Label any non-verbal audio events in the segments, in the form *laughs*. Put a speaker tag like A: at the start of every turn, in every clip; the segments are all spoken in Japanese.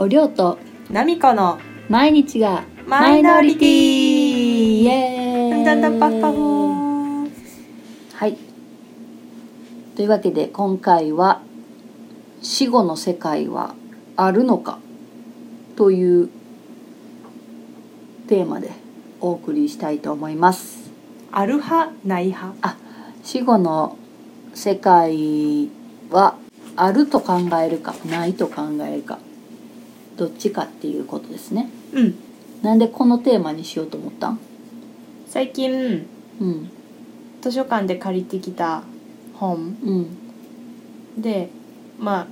A: おりょうと
B: ナミコの
A: 毎日が
B: マイノリティ
A: イエーイ。はい。というわけで今回は死後の世界はあるのかというテーマでお送りしたいと思います。
B: ある派ない派。
A: あ死後の世界はあると考えるかないと考えるかどっちかっていうことですね。
B: うん。
A: なんでこのテーマにしようと思った？ん
B: 最近
A: うん。
B: 図書館で借りてきた本。
A: うん。
B: でまあ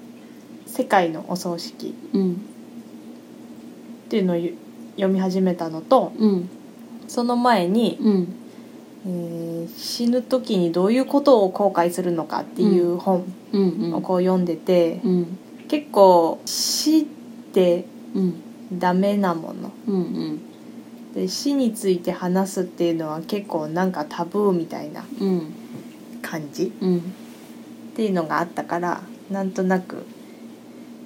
B: 世界のお葬式。
A: うん。
B: っていうのをゆ読み始めたのと
A: うん。
B: その前に、
A: うん。
B: えー死ぬ時にどういうことを後悔するのかっていう本
A: うん。うん。
B: をこう読んでて、
A: うん。
B: 結構死って
A: うん。
B: ダメなもの。
A: うんうん。
B: で死について話すっていうのは結構なんかタブーみたいな
A: うん。
B: 感じ
A: うん。
B: っていうのがあったからなんとなく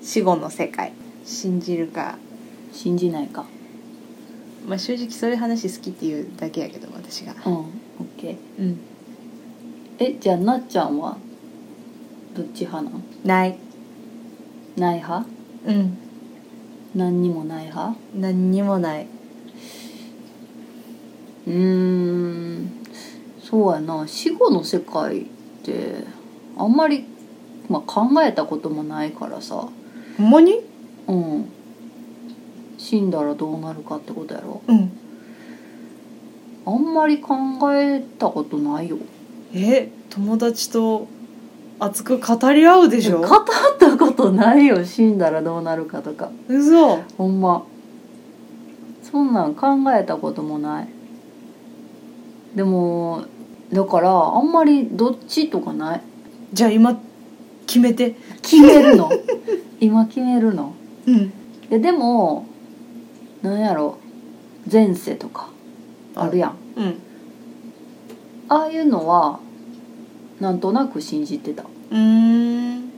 B: 死後の世界信じるか、
A: 信じないか。
B: まあ、正直そういう話好きっていうだけやけど私が。
A: うん。オッケー
B: うん。
A: えじゃあなっちゃんはどっち派なん？
B: ない。
A: ない派？
B: うん
A: 何にもない派？
B: 何にもない。う
A: ーんそうやな。死後の世界ってあんまり、まあ、考えたこともないからさ。
B: ほんまに？
A: うん。死んだらどうなるかってことやろ。
B: うん。
A: あんまり考えたことないよ。
B: え友達と熱く語り合うでしょ？
A: 語ったことないよ。死んだらどうなるかとか。
B: 嘘。
A: ほんま。そんなん考えたこともない。でもだからあんまりどっちとかない。
B: じゃあ今決めて。
A: 決めるの？*laughs* 今決めるの？
B: うん。
A: えでもなんやろ？前世とかあるやん。
B: うん。
A: ああいうのはなんとなく信じてた。
B: うーん。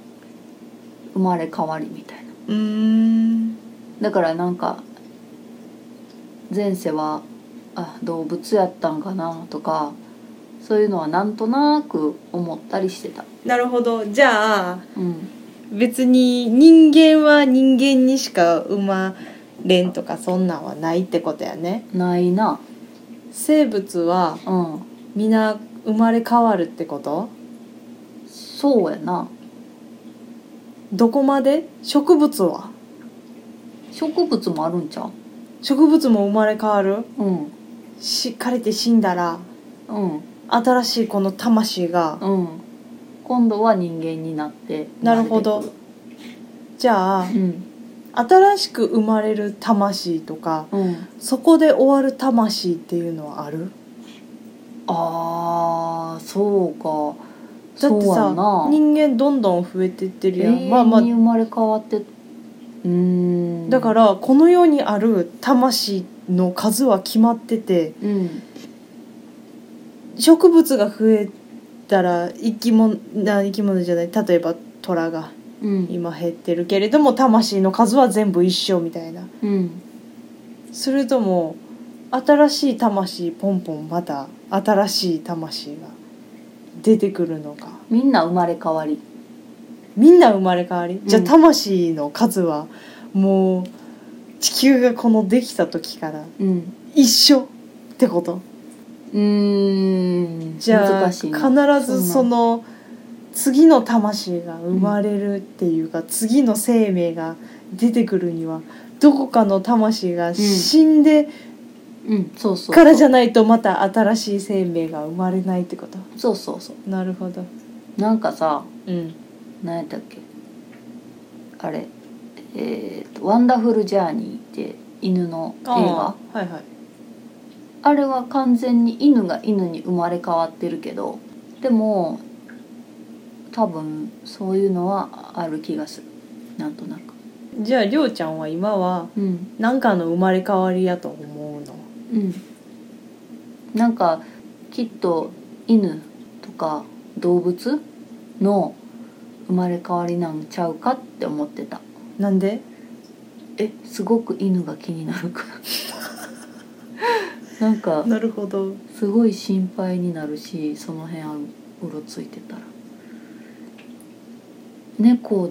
A: 生まれ変わりみたいな。
B: うーん。
A: だからなんか前世はあ動物やったんかなとかそういうのはなんとなく思ったりしてた。
B: なるほど。じゃあ
A: うん。
B: 別に人間は人間にしか生まれんとかそんなんはないってことやね。
A: ないな。
B: 生物は
A: うん。
B: 皆生まれ変わるってこと？
A: そうやな。
B: どこまで？植物は？
A: 植物もあるんちゃう？
B: 植物も生まれ変わる？
A: うん。
B: しっかりて死んだら？
A: うん。
B: 新しいこの魂が？
A: うん。今度は人間になって
B: なるほど。じゃあ
A: れてくる
B: 新しく生まれる魂とか
A: うんうん。
B: そこで終わる魂っていうのはある？
A: あーそうか
B: だってさ
A: そうやな。
B: 人間どんどん増えてってるやん、
A: 永
B: まあまあ
A: 生まれ変わってうーん。
B: だからこの世にある魂の数は決まってて
A: うん。
B: 植物が増えたら生き物な生き物じゃない。例えば虎が
A: うん。
B: 今減ってるけれども魂の数は全部一緒みたいな。
A: うん。
B: それとも新しい魂ポンポンまた新しい魂が出てくるのか。
A: みんな生まれ変わり。
B: みんな生まれ変わり？じゃあ
A: うん
B: 魂の数はもう地球がこのできた時から
A: うん。
B: 一緒ってこと？
A: うーん。
B: じゃあ
A: 難しいな。
B: まずその次の魂が生まれるっていうか、次の生命が出てくるにはどこかの魂が死んで
A: うんそうそう
B: からじゃないとまた新しい生命が生まれないってこと？
A: そうそうそう。
B: なるほど。
A: なんかさ
B: うん。
A: 何やったっけ？あれえーと「ワンダフル・ジャーニー」って犬の映画？
B: ああはいはい。
A: あれは完全に犬が犬に生まれ変わってるけどでも多分そういうのはある気がする。なんとなく。
B: じゃありょうちゃんは今は
A: うん。
B: 何かの生まれ変わりやと思う？の
A: うん。なんかきっと犬とか動物の生まれ変わりなんちゃうかって思ってた。
B: なんで？
A: えすごく犬が気になるから。*laughs* なんか
B: なるほど。
A: すごい心配になるしその辺あうろついてたら。猫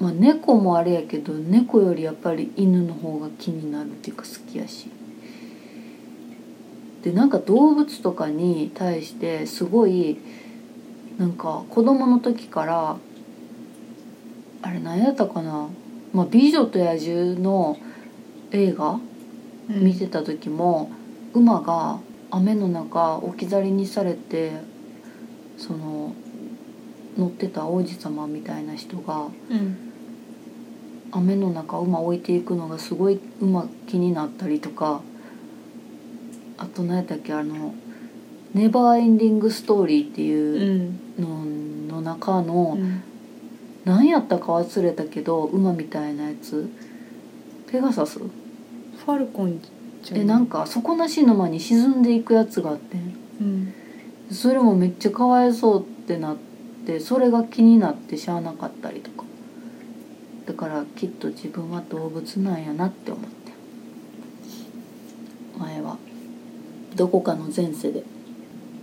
A: まあ猫もあれやけど猫よりやっぱり犬の方が気になるっていうか好きやしでなんか動物とかに対してすごいなんか子供の時からあれ何やったかな「まあ、美女と野獣」の映画？見てた時も、馬が雨の中置き去りにされてその乗ってた王子様みたいな人が
B: うん。
A: 雨の中馬置いていくのがすごい馬気になったりとかあと何やったっけあの「ネバーエンディング・ストーリー」って
B: う
A: いうん。のの中の
B: うん。
A: 何やったか忘れたけど馬みたいなやつ。ペガサス？
B: ファルコンじゃ
A: でなんか底なし沼に沈んでいくやつがあって
B: うん。
A: それもめっちゃかわいそうってなってそれが気になってしゃあなかったりとか。だからきっと自分は動物なんやなって思って前はどこかの前世でっ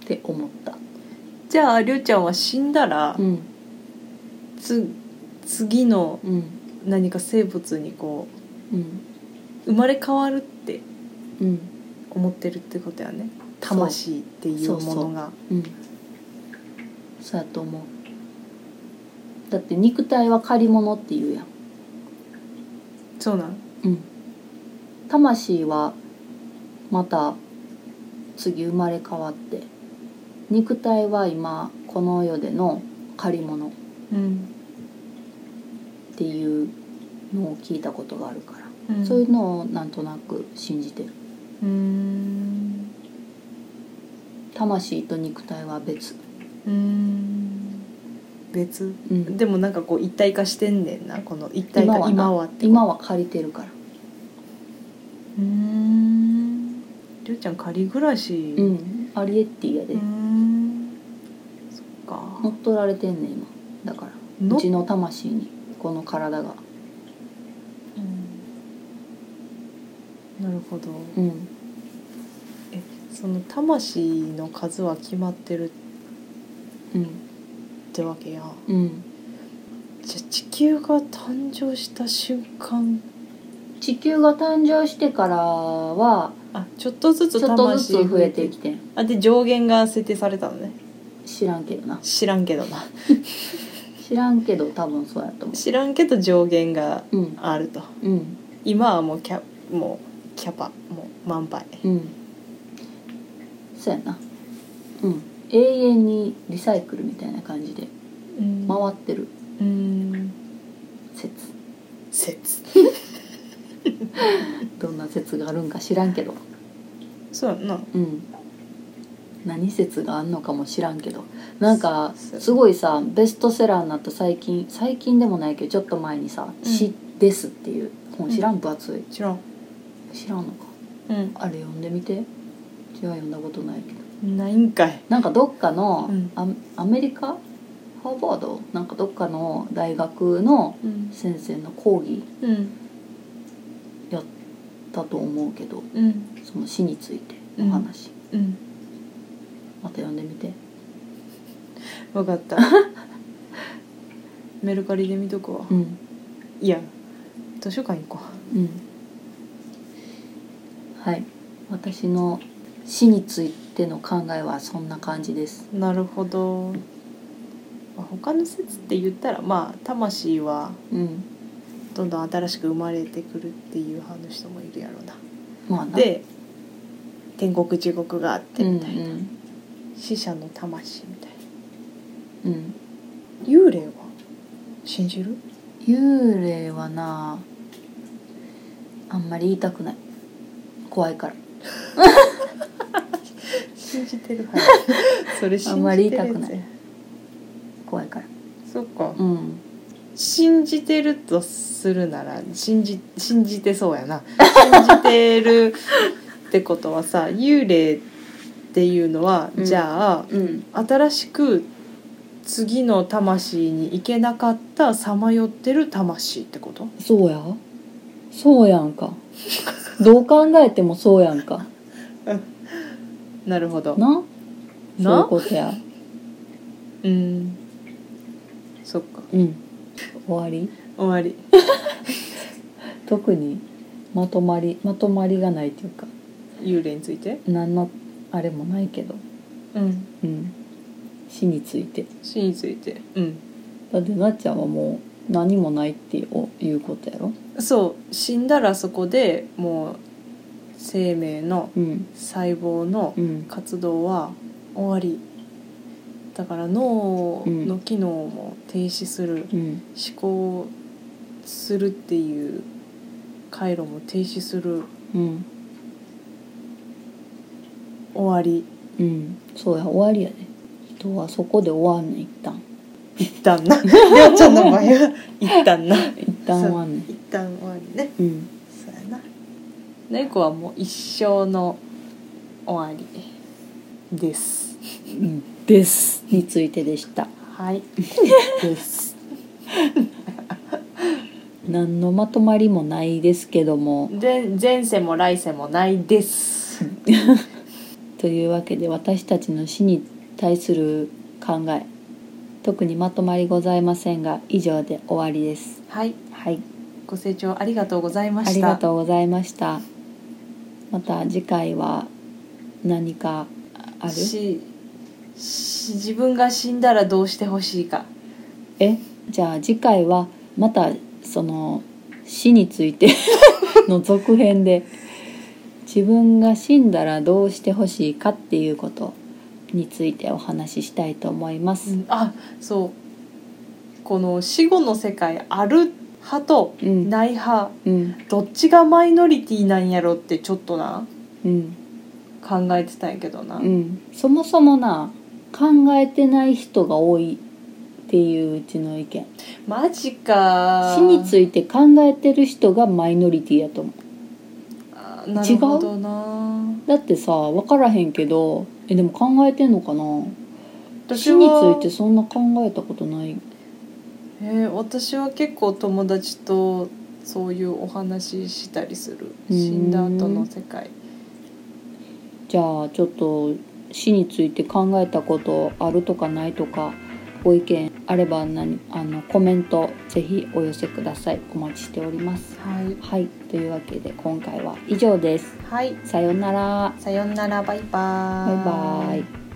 A: て思った。
B: じゃありょうちゃんは死んだら、
A: うん。
B: つ次の
A: うん。
B: 何か生物にこ
A: うん。
B: う生まれ変わるって
A: うん。
B: 思ってるってことやね。魂っていうものが。
A: うん。そうやと思う。だって肉体は借り物って言うやん。
B: そうなん。
A: うん。魂はまた次生まれ変わって肉体は今この世での借り物っ
B: うん、
A: ていうのを聞いたことがあるから、
B: うん、
A: そういうのをなんとなく信じてる。
B: うーん。
A: 魂と肉体は別。
B: うーん。別？
A: うん。
B: でもなんかこう一体化してんねんなこの一体化
A: 今はな。
B: 今はって
A: 今は借りてるから。
B: うーんりょうちゃん仮暮らし。
A: うん。アリエッティやで
B: そっか。
A: 乗っ取られてんねん今。だから。
B: の
A: うちの魂に。この体が。
B: うん。なるほど。
A: うん。
B: えその魂の数は決まってる
A: うん。
B: ってわけや。
A: うん。
B: じゃあ地球が誕生した瞬間。
A: 地球が誕生してからは
B: あちょっとずつ
A: ちょっとずつ
B: 魂
A: 増えてきて。ん
B: あで上限が設定されたのね。
A: 知らんけどな。
B: 知らんけどな。*laughs*
A: 知らんけど多分そうやと思
B: 知らんけど上限が
A: ううん。
B: あると。
A: うん。
B: 今はもうキャもうキャパもう満杯。
A: うん。そうやな。うん。永遠にリサイクルみたいな感じで
B: うん。
A: 回ってる。
B: うん。
A: 説。
B: 説
A: どんな説があるんか知らんけど。
B: そうやんな。
A: うん。何説があんのかも知らんけど。なんかすごいさベストセラーになった最近最近でもないけどちょっと前にさ「
B: うん。
A: 死です」っていう本知らん分厚い。
B: 知らん。
A: 知らんのか。
B: うん。
A: あれ読んでみて。うちは読んだことないけど。
B: ないんかい。
A: なんかどっかの、
B: うん。
A: アアメリカ？ハーバード？なんかどっかの大学の
B: うん。
A: 先生の講義
B: うん
A: たと思うけど
B: うん。
A: その死についての話、
B: うん。
A: また読んでみて。
B: 分かった。メルカリで見とくわ。
A: うん。
B: いや図書館行こ
A: う。ん。はい。私の死についての考えはそんな感じです。
B: うなるほど、まあ、他の説って言ったらまあ魂は
A: うん
B: どんどん新しく生まれてくるっていう派の人もいるやろうな。
A: まあな。
B: で天国地獄があって
A: うん
B: みたいな、死者の魂みたい
A: うんうん。
B: な幽霊は信じる？
A: 幽霊はなあんまり言いたくない。怖いから。
B: 信じてるはい *laughs* それ信じてる
A: あんまり言いたくない。怖いから。
B: そっか。
A: うん
B: 信じてるとするなら信じ信じてそうやな。信じてるってことはさ *laughs* 幽霊っていうのは、
A: うん。
B: じゃあ
A: うん。
B: 新しく次の魂に行けなかったさまよってる魂ってこと？
A: そうや。そうやんか。どう考えてもそうやんか。
B: なるほど。
A: な？そういう
B: な
A: ことや。
B: うん。そっか。
A: うん終わり？
B: 終わり。*laughs*
A: 特に？まとまり？まとまりがないっていうか。
B: 幽霊について？
A: 何のあれもないけど。
B: うん。
A: うん。死について。
B: 死について。うん。
A: だってなっちゃんはもう何もないっていうことやろ？
B: そう。死んだらそこでもう生命の
A: うん。
B: 細胞の
A: うん。
B: 活動は終わりだから脳の機能も停止する、
A: うん。
B: 思考するっていう回路も停止する
A: うん。
B: 終わり。
A: うん。そうや終わりやで。人はそこで終わんねん一旦。
B: 一旦な。*laughs* りょうちゃんの場合は *laughs* 一旦な。
A: 一旦終わんねん。
B: 一旦終わりね。
A: うん。
B: そうやな。猫はもう一生の終わりです。
A: うんです。についてでした。
B: はい。です。
A: 何のまとまりもないですけども。
B: で前世も来世もないです。
A: というわけで私たちの死に対する考え特にまとまりございませんが以上で終わりです。
B: はい。
A: はい。
B: ご清聴ありがとうございました。
A: ありがとうございました。また次回は何かある？
B: 自分が死んだらどうしてほしいか。
A: え？じゃあ次回はまたその死について *laughs* の続編で自分が死んだらどうしてほしいかっていうことについてお話ししたいと思います。
B: うん。あそう。この死後の世界ある派と
A: うん、
B: ない派
A: うん、
B: どっちがマイノリティなんやろってちょっとな
A: うん、
B: 考えてたんやけどな、
A: うん、そもそもな考えてない人が多いっていううちの意見。
B: マジか。
A: 死について考えてる人がマイノリティやと思う。
B: あなるほどな。
A: だってさ分からへんけどえでも考えてんのかな？
B: 私
A: 死につ
B: はい
A: てそんな考えたことない。
B: えー私は結構友達とそういうお話ししたりする。
A: うん。
B: 死んだ後の世界。
A: じゃあちょっと死について考えたことあるとかないとかご意見あれば何あのコメントぜひお寄せください。お待ちしております。
B: はい。
A: はい。というわけで今回は以上です。
B: はい。
A: さようなら。
B: さよんなら。バイバー
A: バイバイ